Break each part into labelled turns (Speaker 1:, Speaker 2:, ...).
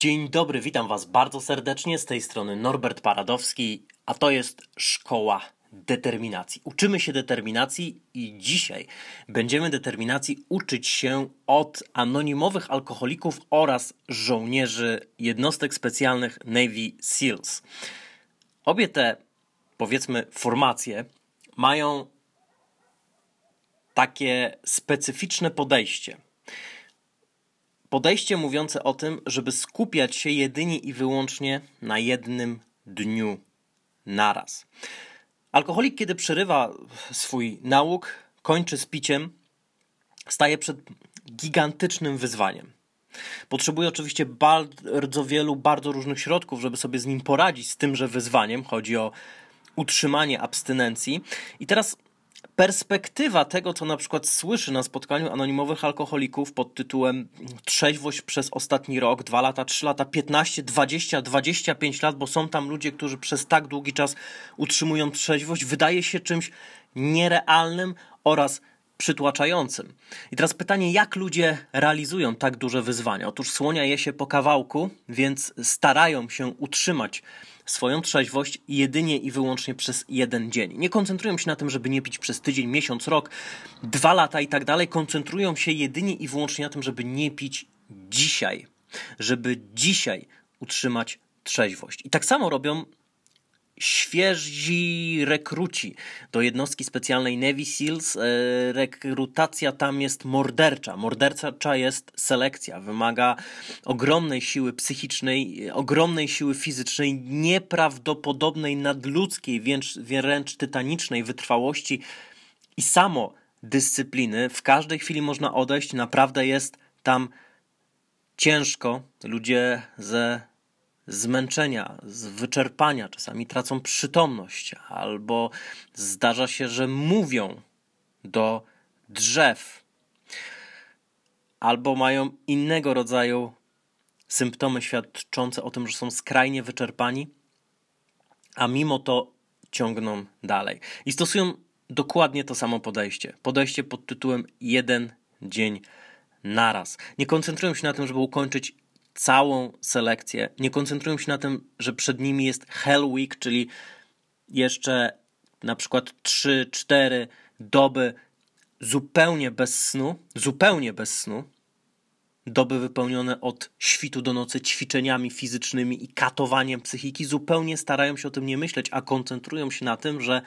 Speaker 1: Dzień dobry, witam Was bardzo serdecznie. Z tej strony Norbert Paradowski, a to jest Szkoła Determinacji. Uczymy się determinacji i dzisiaj będziemy determinacji uczyć się od anonimowych alkoholików oraz żołnierzy jednostek specjalnych Navy SEALs. Obie te, powiedzmy, formacje mają takie specyficzne podejście – Podejście mówiące o tym, żeby skupiać się jedynie i wyłącznie na jednym dniu naraz. Alkoholik, kiedy przerywa swój nauk, kończy z piciem, staje przed gigantycznym wyzwaniem. Potrzebuje oczywiście bardzo wielu, bardzo różnych środków, żeby sobie z nim poradzić, z tymże wyzwaniem. Chodzi o utrzymanie abstynencji. I teraz perspektywa tego, co na przykład słyszy na spotkaniu anonimowych alkoholików pod tytułem trzeźwość przez ostatni rok, 2 lata, 3 lata, 15, 20, 25 lat, bo są tam ludzie, którzy przez tak długi czas utrzymują trzeźwość, wydaje się czymś nierealnym oraz przytłaczającym. I teraz pytanie, jak ludzie realizują tak duże wyzwania? Otóż słonia je się po kawałku, więc starają się utrzymać swoją trzeźwość jedynie i wyłącznie przez jeden dzień. Nie koncentrują się na tym, żeby nie pić przez tydzień, miesiąc, rok, dwa lata i tak dalej. Koncentrują się jedynie i wyłącznie na tym, żeby nie pić dzisiaj, żeby dzisiaj utrzymać trzeźwość. I tak samo robią świeżi rekruci do jednostki specjalnej Navy SEALs. E, rekrutacja tam jest mordercza. Mordercza jest selekcja. Wymaga ogromnej siły psychicznej, ogromnej siły fizycznej, nieprawdopodobnej, nadludzkiej, wręcz, tytanicznej wytrwałości i samo dyscypliny. W każdej chwili można odejść. Naprawdę jest tam ciężko. Ludzie ze zmęczenia, z wyczerpania, czasami tracą przytomność, albo zdarza się, że mówią do drzew, albo mają innego rodzaju symptomy świadczące o tym, że są skrajnie wyczerpani, a mimo to ciągną dalej. I stosują dokładnie to samo podejście. Podejście pod tytułem jeden dzień naraz. Nie koncentrują się na tym, żeby ukończyć całą selekcję. Nie koncentrują się na tym, że przed nimi jest Hell Week, czyli jeszcze na przykład 3-4 doby zupełnie bez snu, zupełnie bez snu, doby wypełnione od świtu do nocy ćwiczeniami fizycznymi i katowaniem psychiki, zupełnie starają się o tym nie myśleć, a koncentrują się na tym, że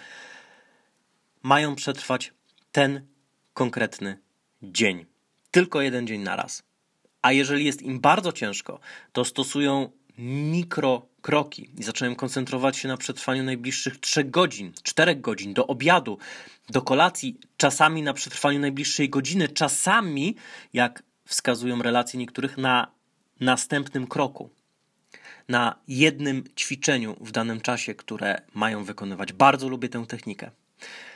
Speaker 1: mają przetrwać ten konkretny dzień. Tylko jeden dzień na raz. A jeżeli jest im bardzo ciężko, to stosują mikrokroki i zaczynają koncentrować się na przetrwaniu najbliższych 3 godzin, 4 godzin, do obiadu, do kolacji, czasami na przetrwaniu najbliższej godziny, czasami, jak wskazują relacje niektórych, na następnym kroku, na jednym ćwiczeniu w danym czasie, które mają wykonywać. Bardzo lubię tę technikę.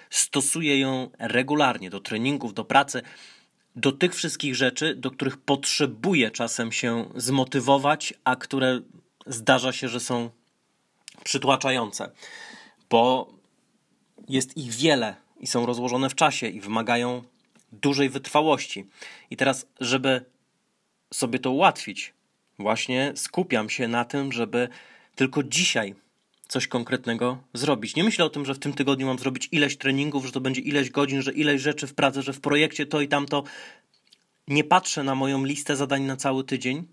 Speaker 1: Stosuję ją regularnie do treningów, do pracy do tych wszystkich rzeczy, do których potrzebuję czasem się zmotywować, a które zdarza się, że są przytłaczające, bo jest ich wiele i są rozłożone w czasie i wymagają dużej wytrwałości. I teraz, żeby sobie to ułatwić, właśnie skupiam się na tym, żeby tylko dzisiaj coś konkretnego zrobić. Nie myślę o tym, że w tym tygodniu mam zrobić ileś treningów, że to będzie ileś godzin, że ileś rzeczy w pracy, że w projekcie to i tamto. Nie patrzę na moją listę zadań na cały tydzień.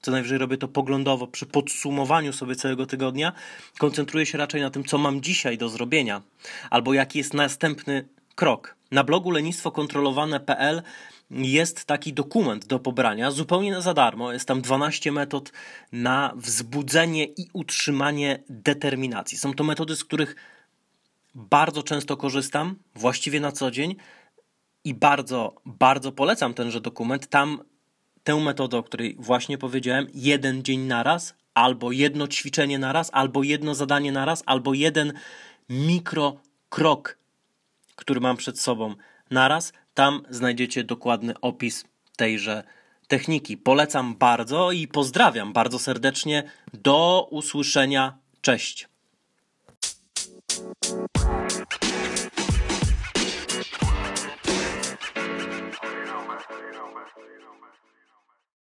Speaker 1: Co najwyżej robię to poglądowo przy podsumowaniu sobie całego tygodnia. Koncentruję się raczej na tym, co mam dzisiaj do zrobienia, albo jaki jest następny krok. Na blogu lenistwokontrolowane.pl jest taki dokument do pobrania zupełnie za darmo. Jest tam 12 metod na wzbudzenie i utrzymanie determinacji. Są to metody, z których bardzo często korzystam, właściwie na co dzień i bardzo, bardzo polecam tenże dokument. Tam tę metodę, o której właśnie powiedziałem, jeden dzień naraz, albo jedno ćwiczenie naraz, albo jedno zadanie naraz, albo jeden mikrokrok, który mam przed sobą naraz, tam znajdziecie dokładny opis tejże techniki. Polecam bardzo i pozdrawiam bardzo serdecznie. Do usłyszenia. Cześć.